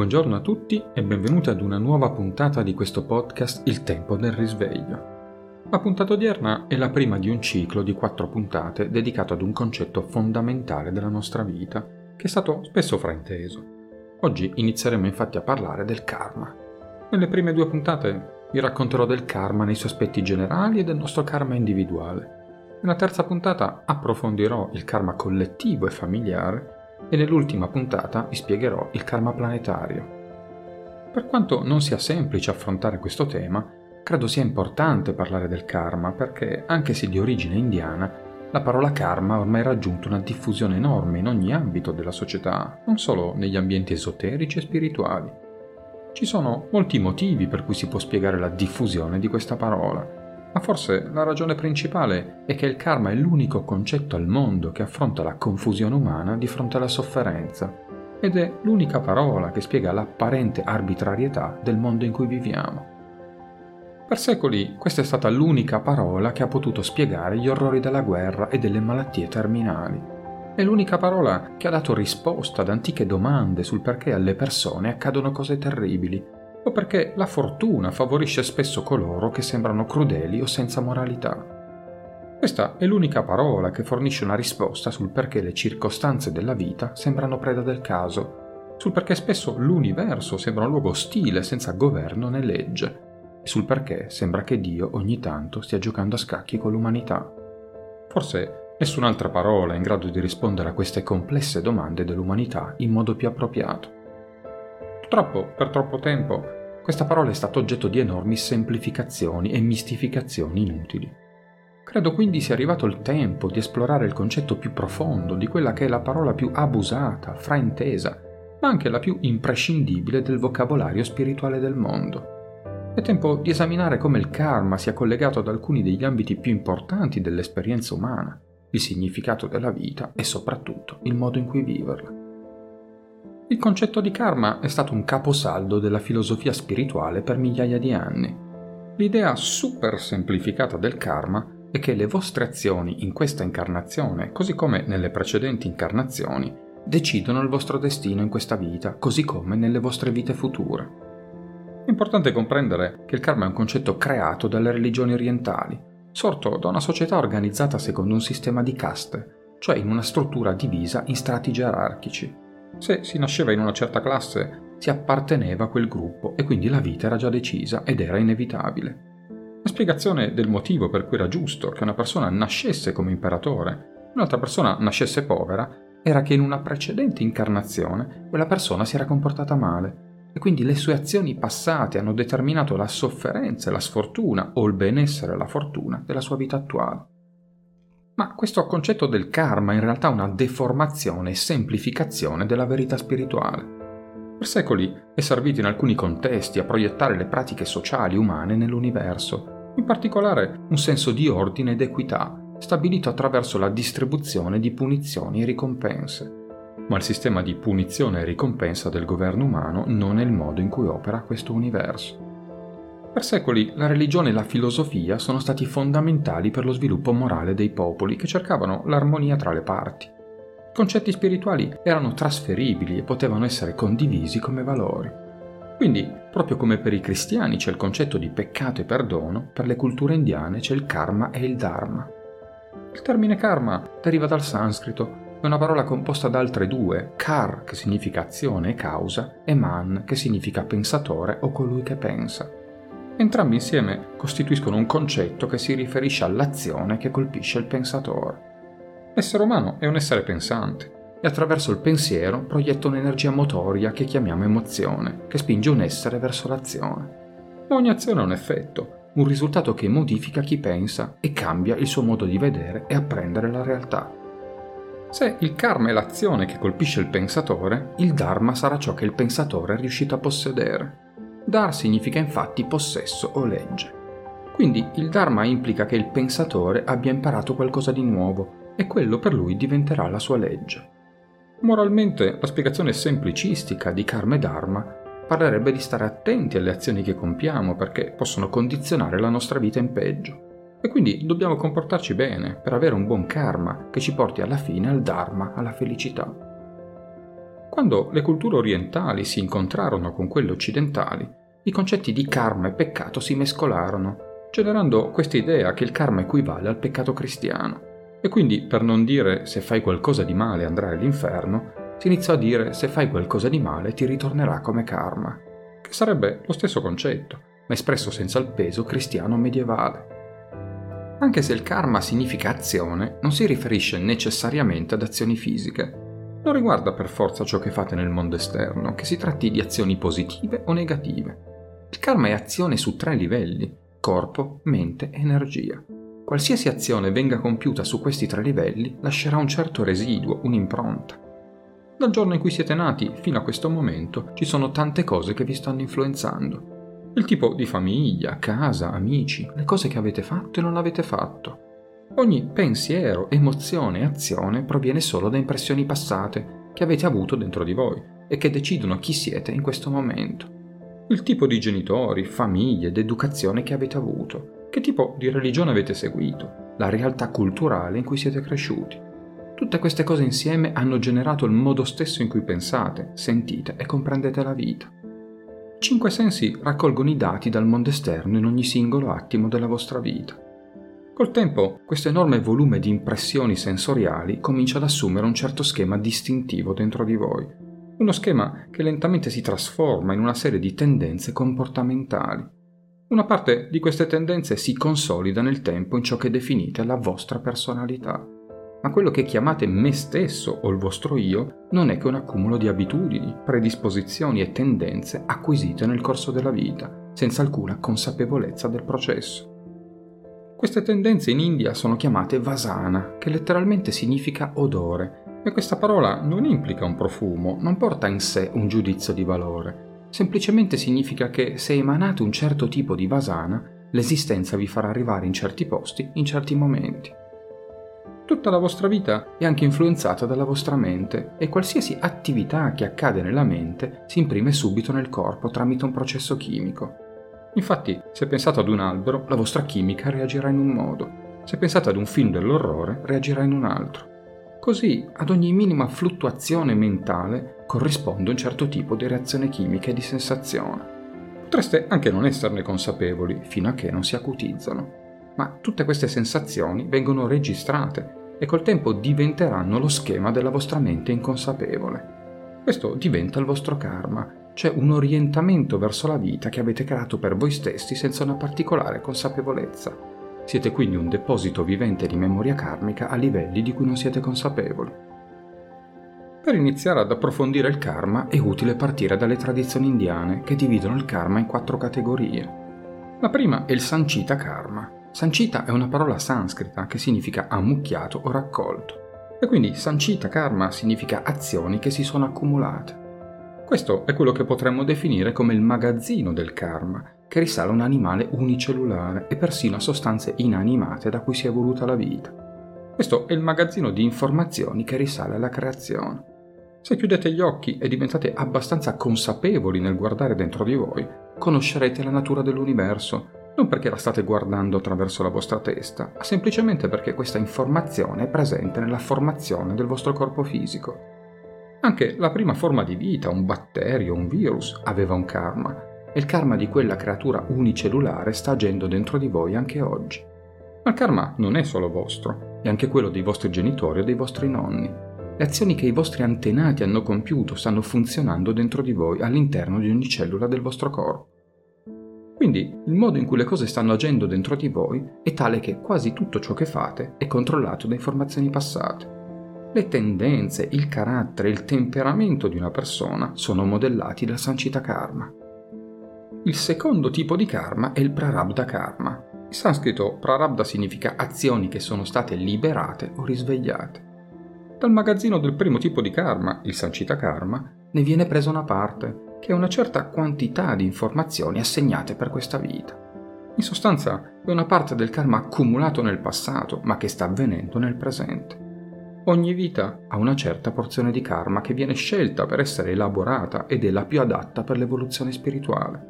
Buongiorno a tutti e benvenuti ad una nuova puntata di questo podcast Il tempo del risveglio. La puntata odierna è la prima di un ciclo di quattro puntate dedicato ad un concetto fondamentale della nostra vita, che è stato spesso frainteso. Oggi inizieremo infatti a parlare del karma. Nelle prime due puntate vi racconterò del karma nei suoi aspetti generali e del nostro karma individuale. Nella terza puntata approfondirò il karma collettivo e familiare e nell'ultima puntata vi spiegherò il karma planetario. Per quanto non sia semplice affrontare questo tema, credo sia importante parlare del karma perché, anche se di origine indiana, la parola karma ha ormai raggiunto una diffusione enorme in ogni ambito della società, non solo negli ambienti esoterici e spirituali. Ci sono molti motivi per cui si può spiegare la diffusione di questa parola, ma forse la ragione principale è che il karma è l'unico concetto al mondo che affronta la confusione umana di fronte alla sofferenza ed è l'unica parola che spiega l'apparente arbitrarietà del mondo in cui viviamo. Per secoli questa è stata l'unica parola che ha potuto spiegare gli orrori della guerra e delle malattie terminali. È l'unica parola che ha dato risposta ad antiche domande sul perché alle persone accadono cose terribili o perché la fortuna favorisce spesso coloro che sembrano crudeli o senza moralità. Questa è l'unica parola che fornisce una risposta sul perché le circostanze della vita sembrano preda del caso, sul perché spesso l'universo sembra un luogo ostile senza governo né legge, e sul perché sembra che Dio ogni tanto stia giocando a scacchi con l'umanità. Forse nessun'altra parola è in grado di rispondere a queste complesse domande dell'umanità in modo più appropriato. Purtroppo, per troppo tempo, questa parola è stata oggetto di enormi semplificazioni e mistificazioni inutili. Credo quindi sia arrivato il tempo di esplorare il concetto più profondo di quella che è la parola più abusata, fraintesa, ma anche la più imprescindibile del vocabolario spirituale del mondo. È tempo di esaminare come il karma sia collegato ad alcuni degli ambiti più importanti dell'esperienza umana, il significato della vita e soprattutto il modo in cui viverla. Il concetto di karma è stato un caposaldo della filosofia spirituale per migliaia di anni. L'idea super semplificata del karma è che le vostre azioni in questa incarnazione, così come nelle precedenti incarnazioni, decidono il vostro destino in questa vita, così come nelle vostre vite future. È importante comprendere che il karma è un concetto creato dalle religioni orientali, sorto da una società organizzata secondo un sistema di caste, cioè in una struttura divisa in strati gerarchici. Se si nasceva in una certa classe, si apparteneva a quel gruppo e quindi la vita era già decisa ed era inevitabile. La spiegazione del motivo per cui era giusto che una persona nascesse come imperatore, un'altra persona nascesse povera, era che in una precedente incarnazione quella persona si era comportata male e quindi le sue azioni passate hanno determinato la sofferenza e la sfortuna o il benessere e la fortuna della sua vita attuale. Ma questo concetto del karma è in realtà una deformazione e semplificazione della verità spirituale. Per secoli è servito in alcuni contesti a proiettare le pratiche sociali umane nell'universo, in particolare un senso di ordine ed equità, stabilito attraverso la distribuzione di punizioni e ricompense. Ma il sistema di punizione e ricompensa del governo umano non è il modo in cui opera questo universo. Per secoli la religione e la filosofia sono stati fondamentali per lo sviluppo morale dei popoli che cercavano l'armonia tra le parti. I concetti spirituali erano trasferibili e potevano essere condivisi come valori. Quindi, proprio come per i cristiani c'è il concetto di peccato e perdono, per le culture indiane c'è il karma e il dharma. Il termine karma deriva dal sanscrito, è una parola composta da altre due, kar che significa azione e causa, e man che significa pensatore o colui che pensa. Entrambi insieme costituiscono un concetto che si riferisce all'azione che colpisce il pensatore. L'essere umano è un essere pensante e attraverso il pensiero proietta un'energia motoria che chiamiamo emozione, che spinge un essere verso l'azione. Ogni azione ha un effetto, un risultato che modifica chi pensa e cambia il suo modo di vedere e apprendere la realtà. Se il karma è l'azione che colpisce il pensatore, il dharma sarà ciò che il pensatore è riuscito a possedere. Dar significa infatti possesso o legge. Quindi il Dharma implica che il pensatore abbia imparato qualcosa di nuovo e quello per lui diventerà la sua legge. Moralmente, la spiegazione semplicistica di karma e dharma parlerebbe di stare attenti alle azioni che compiamo perché possono condizionare la nostra vita in peggio. E quindi dobbiamo comportarci bene per avere un buon karma che ci porti alla fine al dharma, alla felicità. Quando le culture orientali si incontrarono con quelle occidentali, i concetti di karma e peccato si mescolarono, generando questa idea che il karma equivale al peccato cristiano. E quindi, per non dire se fai qualcosa di male andrai all'inferno, si iniziò a dire se fai qualcosa di male ti ritornerà come karma, che sarebbe lo stesso concetto, ma espresso senza il peso cristiano medievale. Anche se il karma significa azione, non si riferisce necessariamente ad azioni fisiche. Non riguarda per forza ciò che fate nel mondo esterno, che si tratti di azioni positive o negative. Il karma è azione su tre livelli, corpo, mente e energia. Qualsiasi azione venga compiuta su questi tre livelli lascerà un certo residuo, un'impronta. Dal giorno in cui siete nati fino a questo momento ci sono tante cose che vi stanno influenzando. Il tipo di famiglia, casa, amici, le cose che avete fatto e non avete fatto. Ogni pensiero, emozione e azione proviene solo da impressioni passate che avete avuto dentro di voi e che decidono chi siete in questo momento. Il tipo di genitori, famiglie ed educazione che avete avuto che tipo di religione avete seguito? La realtà culturale in cui siete cresciuti? Tutte queste cose insieme hanno generato il modo stesso in cui pensate, sentite e comprendete la vita. Cinque sensi raccolgono i dati dal mondo esterno in ogni singolo attimo della vostra vita. Col tempo, questo enorme volume di impressioni sensoriali comincia ad assumere un certo schema distintivo dentro di voi, uno schema che lentamente si trasforma in una serie di tendenze comportamentali una parte di queste tendenze si consolida nel tempo in ciò che definite la vostra personalità. Ma quello che chiamate me stesso o il vostro io non è che un accumulo di abitudini, predisposizioni e tendenze acquisite nel corso della vita, senza alcuna consapevolezza del processo. Queste tendenze in India sono chiamate vasana, che letteralmente significa odore, e questa parola non implica un profumo, non porta in sé un giudizio di valore, semplicemente significa che se emanate un certo tipo di vasana, l'esistenza vi farà arrivare in certi posti in certi momenti. Tutta la vostra vita è anche influenzata dalla vostra mente e qualsiasi attività che accade nella mente si imprime subito nel corpo tramite un processo chimico. Infatti, se pensate ad un albero, la vostra chimica reagirà in un modo, se pensate ad un film dell'orrore, reagirà in un altro. Così, ad ogni minima fluttuazione mentale corrisponde un certo tipo di reazione chimica e di sensazione. Potreste anche non esserne consapevoli fino a che non si acutizzano, ma tutte queste sensazioni vengono registrate e col tempo diventeranno lo schema della vostra mente inconsapevole. Questo diventa il vostro karma, cioè un orientamento verso la vita che avete creato per voi stessi senza una particolare consapevolezza. Siete quindi un deposito vivente di memoria karmica a livelli di cui non siete consapevoli. Per iniziare ad approfondire il karma è utile partire dalle tradizioni indiane che dividono il karma in quattro categorie. La prima è il Sanchita Karma. Sanchita è una parola sanscrita che significa ammucchiato o raccolto. E quindi Sanchita Karma significa azioni che si sono accumulate. Questo è quello che potremmo definire come il magazzino del karma, che risale a un animale unicellulare e persino a sostanze inanimate da cui si è evoluta la vita. Questo è il magazzino di informazioni che risale alla creazione. Se chiudete gli occhi e diventate abbastanza consapevoli nel guardare dentro di voi, conoscerete la natura dell'universo, non perché la state guardando attraverso la vostra testa, ma semplicemente perché questa informazione è presente nella formazione del vostro corpo fisico. Anche la prima forma di vita, un batterio, un virus, aveva un karma, e il karma di quella creatura unicellulare sta agendo dentro di voi anche oggi. Ma il karma non è solo vostro, è anche quello dei vostri genitori o dei vostri nonni. Le azioni che i vostri antenati hanno compiuto stanno funzionando dentro di voi all'interno di ogni cellula del vostro corpo. Quindi il modo in cui le cose stanno agendo dentro di voi è tale che quasi tutto ciò che fate è controllato da informazioni passate. Le tendenze, il carattere, il temperamento di una persona sono modellati dal Sanchita Karma. Il secondo tipo di karma è il Prarabdha Karma. In sanscrito Prarabdha significa azioni che sono state liberate o risvegliate. Dal magazzino del primo tipo di karma, il Sanchita Karma, ne viene presa una parte, che è una certa quantità di informazioni assegnate per questa vita. In sostanza è una parte del karma accumulato nel passato, ma che sta avvenendo nel presente. Ogni vita ha una certa porzione di karma che viene scelta per essere elaborata ed è la più adatta per l'evoluzione spirituale.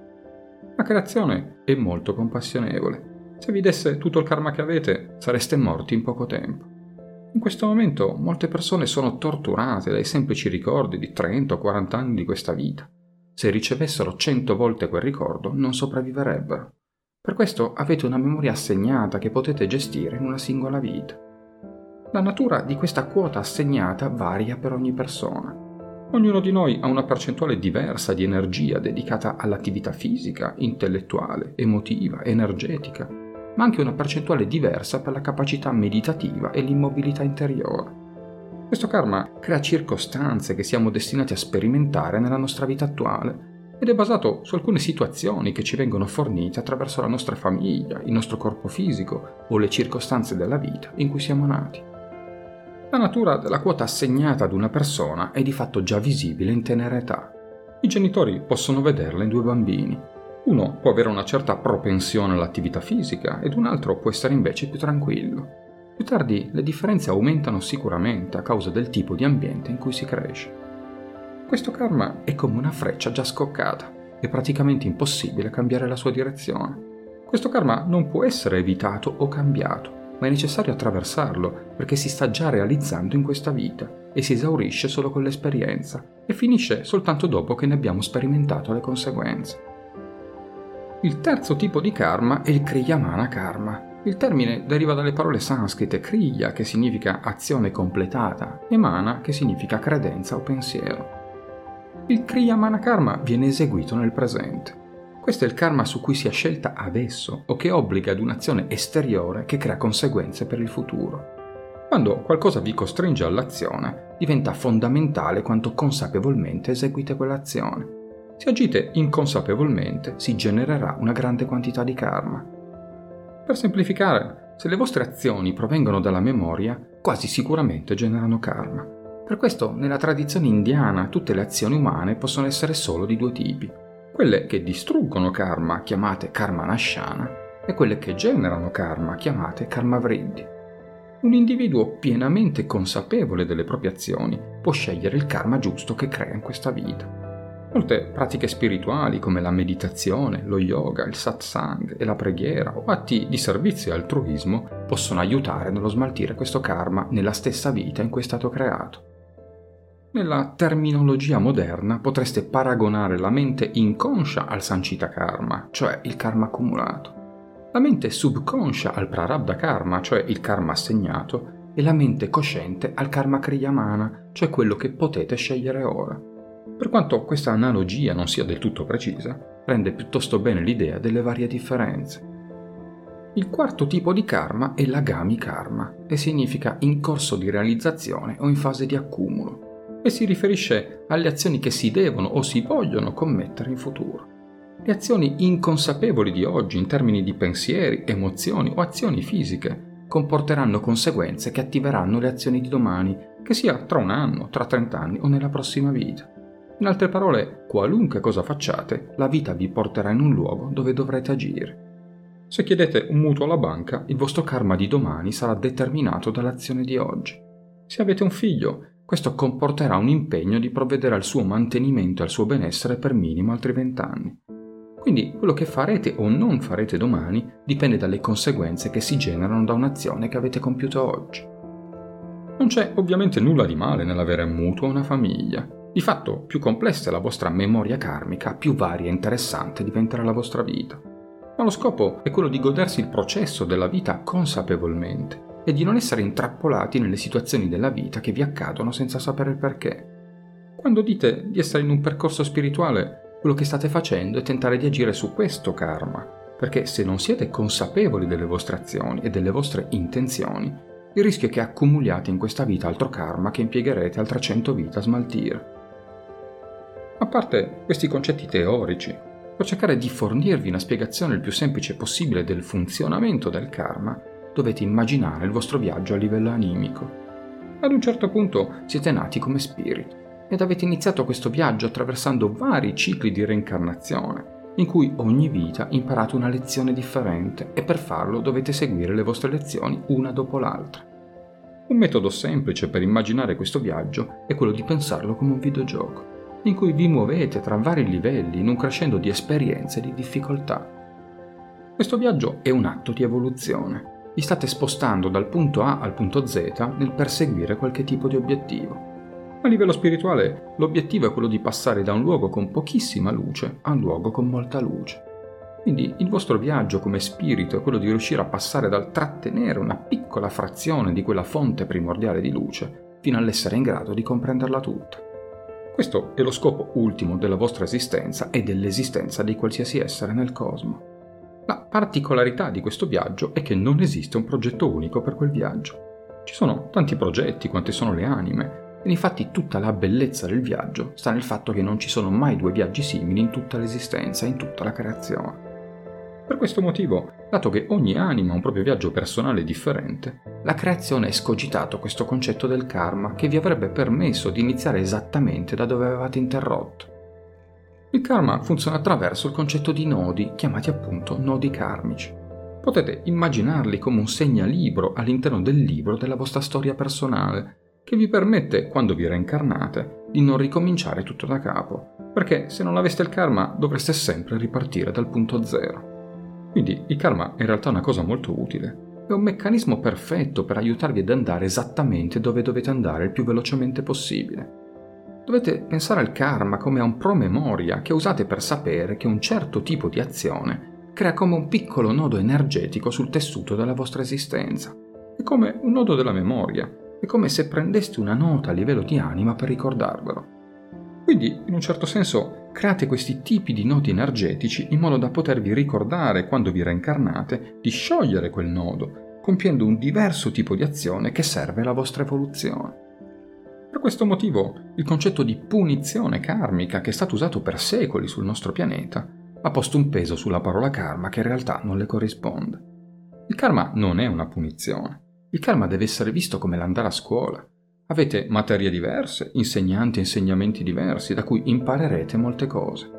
La creazione è molto compassionevole. Se vi desse tutto il karma che avete, sareste morti in poco tempo. In questo momento molte persone sono torturate dai semplici ricordi di 30 o 40 anni di questa vita. Se ricevessero 100 volte quel ricordo non sopravviverebbero. Per questo avete una memoria assegnata che potete gestire in una singola vita. La natura di questa quota assegnata varia per ogni persona. Ognuno di noi ha una percentuale diversa di energia dedicata all'attività fisica, intellettuale, emotiva, energetica, ma anche una percentuale diversa per la capacità meditativa e l'immobilità interiore. Questo karma crea circostanze che siamo destinati a sperimentare nella nostra vita attuale ed è basato su alcune situazioni che ci vengono fornite attraverso la nostra famiglia, il nostro corpo fisico o le circostanze della vita in cui siamo nati. La natura della quota assegnata ad una persona è di fatto già visibile in tenera età. I genitori possono vederla in due bambini. Uno può avere una certa propensione all'attività fisica ed un altro può essere invece più tranquillo. Più tardi le differenze aumentano sicuramente a causa del tipo di ambiente in cui si cresce. Questo karma è come una freccia già scoccata, è praticamente impossibile cambiare la sua direzione. Questo karma non può essere evitato o cambiato, ma è necessario attraversarlo perché si sta già realizzando in questa vita e si esaurisce solo con l'esperienza e finisce soltanto dopo che ne abbiamo sperimentato le conseguenze. Il terzo tipo di karma è il Kriyamana karma. Il termine deriva dalle parole sanscrite Kriya che significa azione completata e Mana che significa credenza o pensiero il Kriyamana Karma viene eseguito nel presente. Questo è il karma su cui si è scelta adesso o che obbliga ad un'azione esteriore che crea conseguenze per il futuro. Quando qualcosa vi costringe all'azione, diventa fondamentale quanto consapevolmente eseguite quell'azione. Se agite inconsapevolmente, si genererà una grande quantità di karma. Per semplificare, se le vostre azioni provengono dalla memoria, quasi sicuramente generano karma. Per questo nella tradizione indiana tutte le azioni umane possono essere solo di due tipi. Quelle che distruggono karma, chiamate karma nashana, e quelle che generano karma, chiamate karma vriddhi. Un individuo pienamente consapevole delle proprie azioni può scegliere il karma giusto che crea in questa vita. Molte pratiche spirituali come la meditazione, lo yoga, il satsang e la preghiera o atti di servizio e altruismo possono aiutare nello smaltire questo karma nella stessa vita in cui è stato creato. Nella terminologia moderna potreste paragonare la mente inconscia al sancita karma, cioè il karma accumulato, la mente subconscia al prarabdha karma, cioè il karma assegnato, e la mente cosciente al karma kriyamana, cioè quello che potete scegliere ora. Per quanto questa analogia non sia del tutto precisa, rende piuttosto bene l'idea delle varie differenze. Il quarto tipo di karma è l'agami karma e significa in corso di realizzazione o in fase di accumulo e si riferisce alle azioni che si devono o si vogliono commettere in futuro. Le azioni inconsapevoli di oggi in termini di pensieri, emozioni o azioni fisiche comporteranno conseguenze che attiveranno le azioni di domani, che sia tra un anno, tra 30 anni o nella prossima vita. In altre parole, qualunque cosa facciate, la vita vi porterà in un luogo dove dovrete agire. Se chiedete un mutuo alla banca, il vostro karma di domani sarà determinato dall'azione di oggi. Se avete un figlio, questo comporterà un impegno di provvedere al suo mantenimento e al suo benessere per minimo altri vent'anni. Quindi quello che farete o non farete domani dipende dalle conseguenze che si generano da un'azione che avete compiuto oggi. Non c'è ovviamente nulla di male nell'avere mutuo una famiglia. Di fatto, più complessa è la vostra memoria karmica, più varia e interessante diventerà la vostra vita. Ma lo scopo è quello di godersi il processo della vita consapevolmente e di non essere intrappolati nelle situazioni della vita che vi accadono senza sapere il perché. Quando dite di essere in un percorso spirituale, quello che state facendo è tentare di agire su questo karma, perché se non siete consapevoli delle vostre azioni e delle vostre intenzioni, il rischio è che accumuliate in questa vita altro karma che impiegherete altre 100 vite a smaltire. A parte questi concetti teorici, per cercare di fornirvi una spiegazione il più semplice possibile del funzionamento del karma, dovete immaginare il vostro viaggio a livello animico. Ad un certo punto siete nati come spiriti ed avete iniziato questo viaggio attraversando vari cicli di reincarnazione, in cui ogni vita imparate una lezione differente e per farlo dovete seguire le vostre lezioni una dopo l'altra. Un metodo semplice per immaginare questo viaggio è quello di pensarlo come un videogioco, in cui vi muovete tra vari livelli in un crescendo di esperienze e di difficoltà. Questo viaggio è un atto di evoluzione vi state spostando dal punto A al punto Z nel perseguire qualche tipo di obiettivo. A livello spirituale, l'obiettivo è quello di passare da un luogo con pochissima luce a un luogo con molta luce. Quindi il vostro viaggio come spirito è quello di riuscire a passare dal trattenere una piccola frazione di quella fonte primordiale di luce fino all'essere in grado di comprenderla tutta. Questo è lo scopo ultimo della vostra esistenza e dell'esistenza di qualsiasi essere nel cosmo. La particolarità di questo viaggio è che non esiste un progetto unico per quel viaggio. Ci sono tanti progetti quanti sono le anime, ed infatti tutta la bellezza del viaggio sta nel fatto che non ci sono mai due viaggi simili in tutta l'esistenza, in tutta la creazione. Per questo motivo, dato che ogni anima ha un proprio viaggio personale differente, la creazione ha escogitato questo concetto del karma che vi avrebbe permesso di iniziare esattamente da dove avevate interrotto. Il karma funziona attraverso il concetto di nodi, chiamati appunto nodi karmici. Potete immaginarli come un segnalibro all'interno del libro della vostra storia personale, che vi permette, quando vi reincarnate, di non ricominciare tutto da capo, perché se non aveste il karma dovreste sempre ripartire dal punto zero. Quindi il karma è in realtà una cosa molto utile, è un meccanismo perfetto per aiutarvi ad andare esattamente dove dovete andare il più velocemente possibile. Dovete pensare al karma come a un promemoria che usate per sapere che un certo tipo di azione crea come un piccolo nodo energetico sul tessuto della vostra esistenza. È come un nodo della memoria, è come se prendeste una nota a livello di anima per ricordarvelo. Quindi, in un certo senso, create questi tipi di nodi energetici in modo da potervi ricordare, quando vi reincarnate, di sciogliere quel nodo, compiendo un diverso tipo di azione che serve alla vostra evoluzione. Per questo motivo, il concetto di punizione karmica che è stato usato per secoli sul nostro pianeta ha posto un peso sulla parola karma che in realtà non le corrisponde. Il karma non è una punizione, il karma deve essere visto come l'andare a scuola. Avete materie diverse, insegnanti e insegnamenti diversi, da cui imparerete molte cose.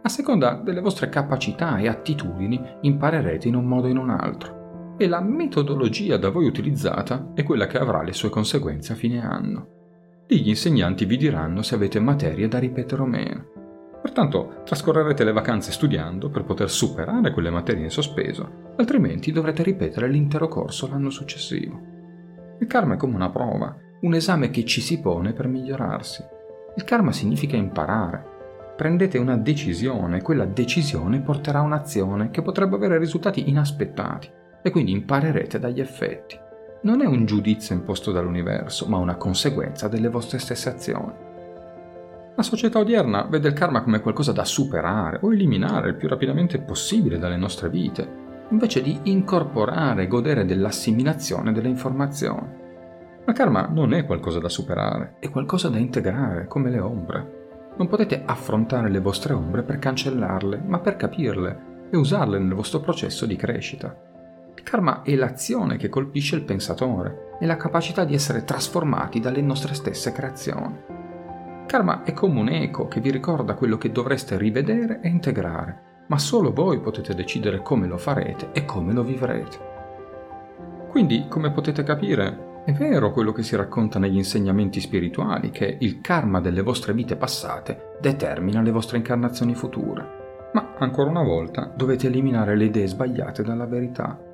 A seconda delle vostre capacità e attitudini imparerete in un modo o in un altro. E la metodologia da voi utilizzata è quella che avrà le sue conseguenze a fine anno. Lì gli insegnanti vi diranno se avete materie da ripetere o meno. Pertanto trascorrerete le vacanze studiando per poter superare quelle materie in sospeso, altrimenti dovrete ripetere l'intero corso l'anno successivo. Il karma è come una prova, un esame che ci si pone per migliorarsi. Il karma significa imparare. Prendete una decisione, quella decisione porterà a un'azione che potrebbe avere risultati inaspettati e quindi imparerete dagli effetti. Non è un giudizio imposto dall'universo, ma una conseguenza delle vostre stesse azioni. La società odierna vede il karma come qualcosa da superare o eliminare il più rapidamente possibile dalle nostre vite, invece di incorporare e godere dell'assimilazione delle informazioni. Ma karma non è qualcosa da superare, è qualcosa da integrare, come le ombre. Non potete affrontare le vostre ombre per cancellarle, ma per capirle e usarle nel vostro processo di crescita. Karma è l'azione che colpisce il pensatore, è la capacità di essere trasformati dalle nostre stesse creazioni. Karma è come un eco che vi ricorda quello che dovreste rivedere e integrare, ma solo voi potete decidere come lo farete e come lo vivrete. Quindi, come potete capire, è vero quello che si racconta negli insegnamenti spirituali, che il karma delle vostre vite passate determina le vostre incarnazioni future. Ma ancora una volta dovete eliminare le idee sbagliate dalla verità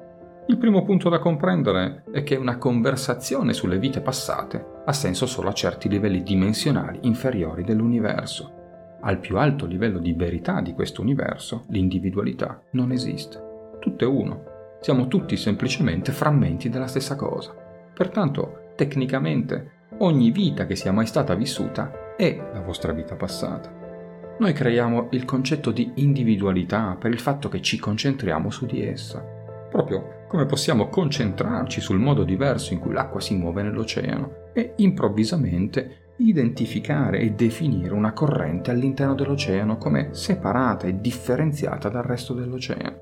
il primo punto da comprendere è che una conversazione sulle vite passate ha senso solo a certi livelli dimensionali inferiori dell'universo. Al più alto livello di verità di questo universo, l'individualità non esiste. Tutto è uno. Siamo tutti semplicemente frammenti della stessa cosa. Pertanto, tecnicamente, ogni vita che sia mai stata vissuta è la vostra vita passata. Noi creiamo il concetto di individualità per il fatto che ci concentriamo su di essa proprio come possiamo concentrarci sul modo diverso in cui l'acqua si muove nell'oceano e improvvisamente identificare e definire una corrente all'interno dell'oceano come separata e differenziata dal resto dell'oceano.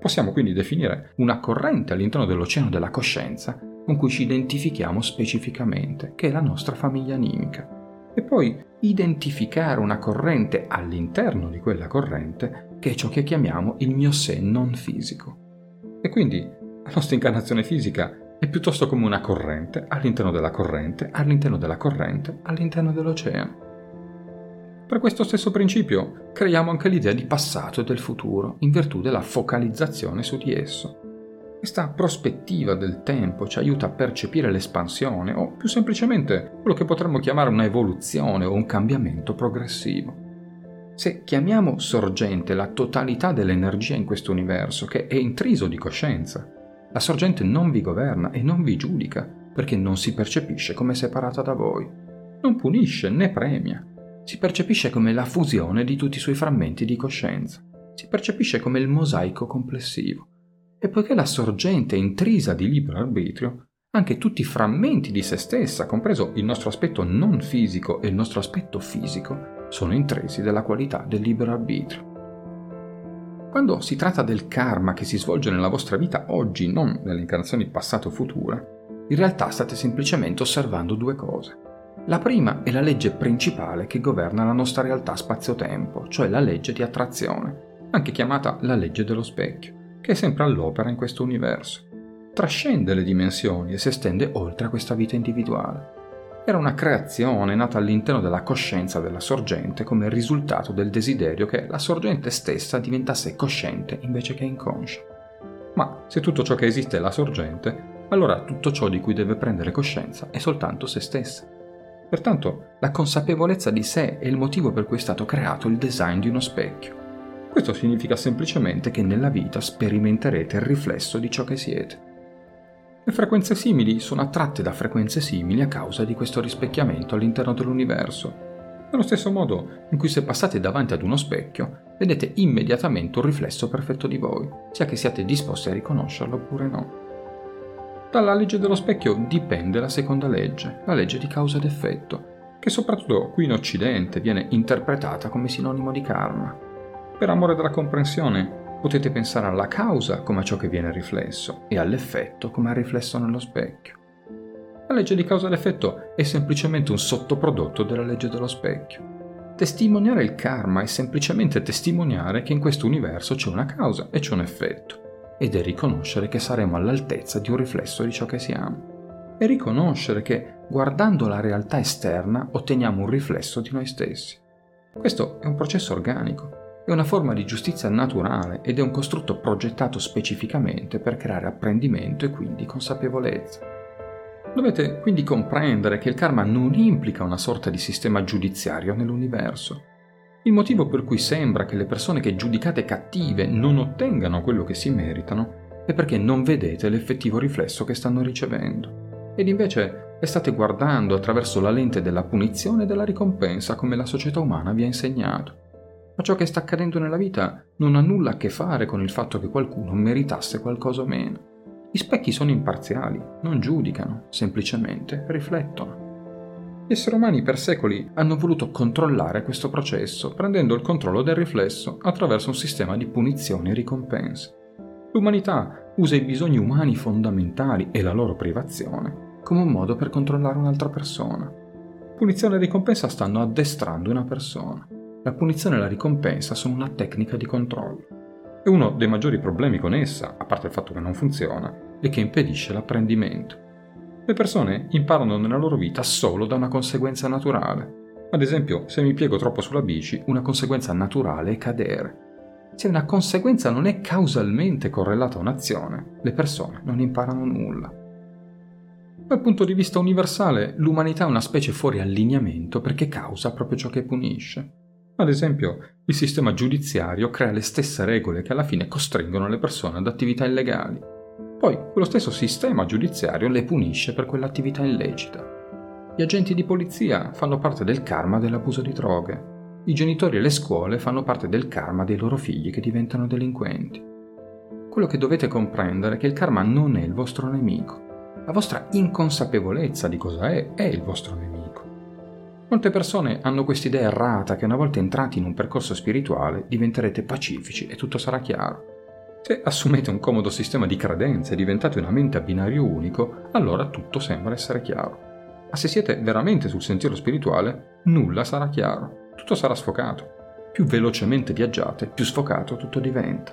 Possiamo quindi definire una corrente all'interno dell'oceano della coscienza con cui ci identifichiamo specificamente, che è la nostra famiglia animica. E poi identificare una corrente all'interno di quella corrente, che è ciò che chiamiamo il mio sé non fisico. E quindi la nostra incarnazione fisica è piuttosto come una corrente all'interno della corrente, all'interno della corrente, all'interno dell'oceano. Per questo stesso principio creiamo anche l'idea di passato e del futuro in virtù della focalizzazione su di esso. Questa prospettiva del tempo ci aiuta a percepire l'espansione o più semplicemente quello che potremmo chiamare una evoluzione o un cambiamento progressivo. Se chiamiamo sorgente la totalità dell'energia in questo universo, che è intriso di coscienza, la sorgente non vi governa e non vi giudica perché non si percepisce come separata da voi. Non punisce né premia. Si percepisce come la fusione di tutti i suoi frammenti di coscienza. Si percepisce come il mosaico complessivo e poiché la sorgente è intrisa di libero arbitrio, anche tutti i frammenti di se stessa, compreso il nostro aspetto non fisico e il nostro aspetto fisico, sono intrisi della qualità del libero arbitrio. Quando si tratta del karma che si svolge nella vostra vita oggi, non nelle incarnazioni passate o future, in realtà state semplicemente osservando due cose. La prima è la legge principale che governa la nostra realtà spazio-tempo, cioè la legge di attrazione, anche chiamata la legge dello specchio che è sempre all'opera in questo universo. Trascende le dimensioni e si estende oltre a questa vita individuale. Era una creazione nata all'interno della coscienza della sorgente come risultato del desiderio che la sorgente stessa diventasse cosciente invece che inconscia. Ma se tutto ciò che esiste è la sorgente, allora tutto ciò di cui deve prendere coscienza è soltanto se stessa. Pertanto la consapevolezza di sé è il motivo per cui è stato creato il design di uno specchio questo significa semplicemente che nella vita sperimenterete il riflesso di ciò che siete. Le frequenze simili sono attratte da frequenze simili a causa di questo rispecchiamento all'interno dell'universo. Nello stesso modo in cui se passate davanti ad uno specchio, vedete immediatamente un riflesso perfetto di voi, sia che siate disposti a riconoscerlo oppure no. Dalla legge dello specchio dipende la seconda legge, la legge di causa ed effetto, che soprattutto qui in Occidente viene interpretata come sinonimo di karma. Per amore della comprensione, potete pensare alla causa come a ciò che viene riflesso e all'effetto come al riflesso nello specchio. La legge di causa ed effetto è semplicemente un sottoprodotto della legge dello specchio. Testimoniare il karma è semplicemente testimoniare che in questo universo c'è una causa e c'è un effetto, ed è riconoscere che saremo all'altezza di un riflesso di ciò che siamo. È riconoscere che, guardando la realtà esterna, otteniamo un riflesso di noi stessi. Questo è un processo organico è una forma di giustizia naturale ed è un costrutto progettato specificamente per creare apprendimento e quindi consapevolezza. Dovete quindi comprendere che il karma non implica una sorta di sistema giudiziario nell'universo. Il motivo per cui sembra che le persone che giudicate cattive non ottengano quello che si meritano è perché non vedete l'effettivo riflesso che stanno ricevendo. Ed invece le state guardando attraverso la lente della punizione e della ricompensa come la società umana vi ha insegnato ma ciò che sta accadendo nella vita non ha nulla a che fare con il fatto che qualcuno meritasse qualcosa o meno. Gli specchi sono imparziali, non giudicano, semplicemente riflettono. Gli esseri umani per secoli hanno voluto controllare questo processo, prendendo il controllo del riflesso attraverso un sistema di punizioni e ricompense. L'umanità usa i bisogni umani fondamentali e la loro privazione come un modo per controllare un'altra persona. Punizione e ricompensa stanno addestrando una persona. La punizione e la ricompensa sono una tecnica di controllo. E uno dei maggiori problemi con essa, a parte il fatto che non funziona, è che impedisce l'apprendimento. Le persone imparano nella loro vita solo da una conseguenza naturale. Ad esempio, se mi piego troppo sulla bici, una conseguenza naturale è cadere. Se una conseguenza non è causalmente correlata a un'azione, le persone non imparano nulla. Dal punto di vista universale, l'umanità è una specie fuori allineamento perché causa proprio ciò che punisce. Ad esempio, il sistema giudiziario crea le stesse regole che alla fine costringono le persone ad attività illegali. Poi, quello stesso sistema giudiziario le punisce per quell'attività illecita. Gli agenti di polizia fanno parte del karma dell'abuso di droghe. I genitori e le scuole fanno parte del karma dei loro figli che diventano delinquenti. Quello che dovete comprendere è che il karma non è il vostro nemico. La vostra inconsapevolezza di cosa è è il vostro nemico. Molte persone hanno quest'idea errata che una volta entrati in un percorso spirituale diventerete pacifici e tutto sarà chiaro. Se assumete un comodo sistema di credenze e diventate una mente a binario unico, allora tutto sembra essere chiaro. Ma se siete veramente sul sentiero spirituale, nulla sarà chiaro, tutto sarà sfocato. Più velocemente viaggiate, più sfocato tutto diventa.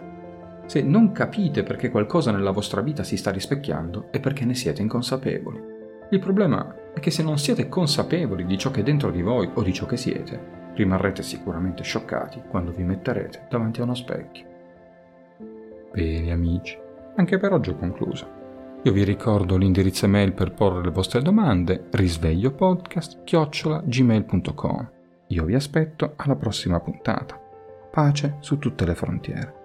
Se non capite perché qualcosa nella vostra vita si sta rispecchiando, è perché ne siete inconsapevoli. Il problema è che se non siete consapevoli di ciò che è dentro di voi o di ciò che siete, rimarrete sicuramente scioccati quando vi metterete davanti a uno specchio. Bene amici, anche per oggi ho concluso. Io vi ricordo l'indirizzo email per porre le vostre domande, risvegliopodcast.gmail.com Io vi aspetto alla prossima puntata. Pace su tutte le frontiere.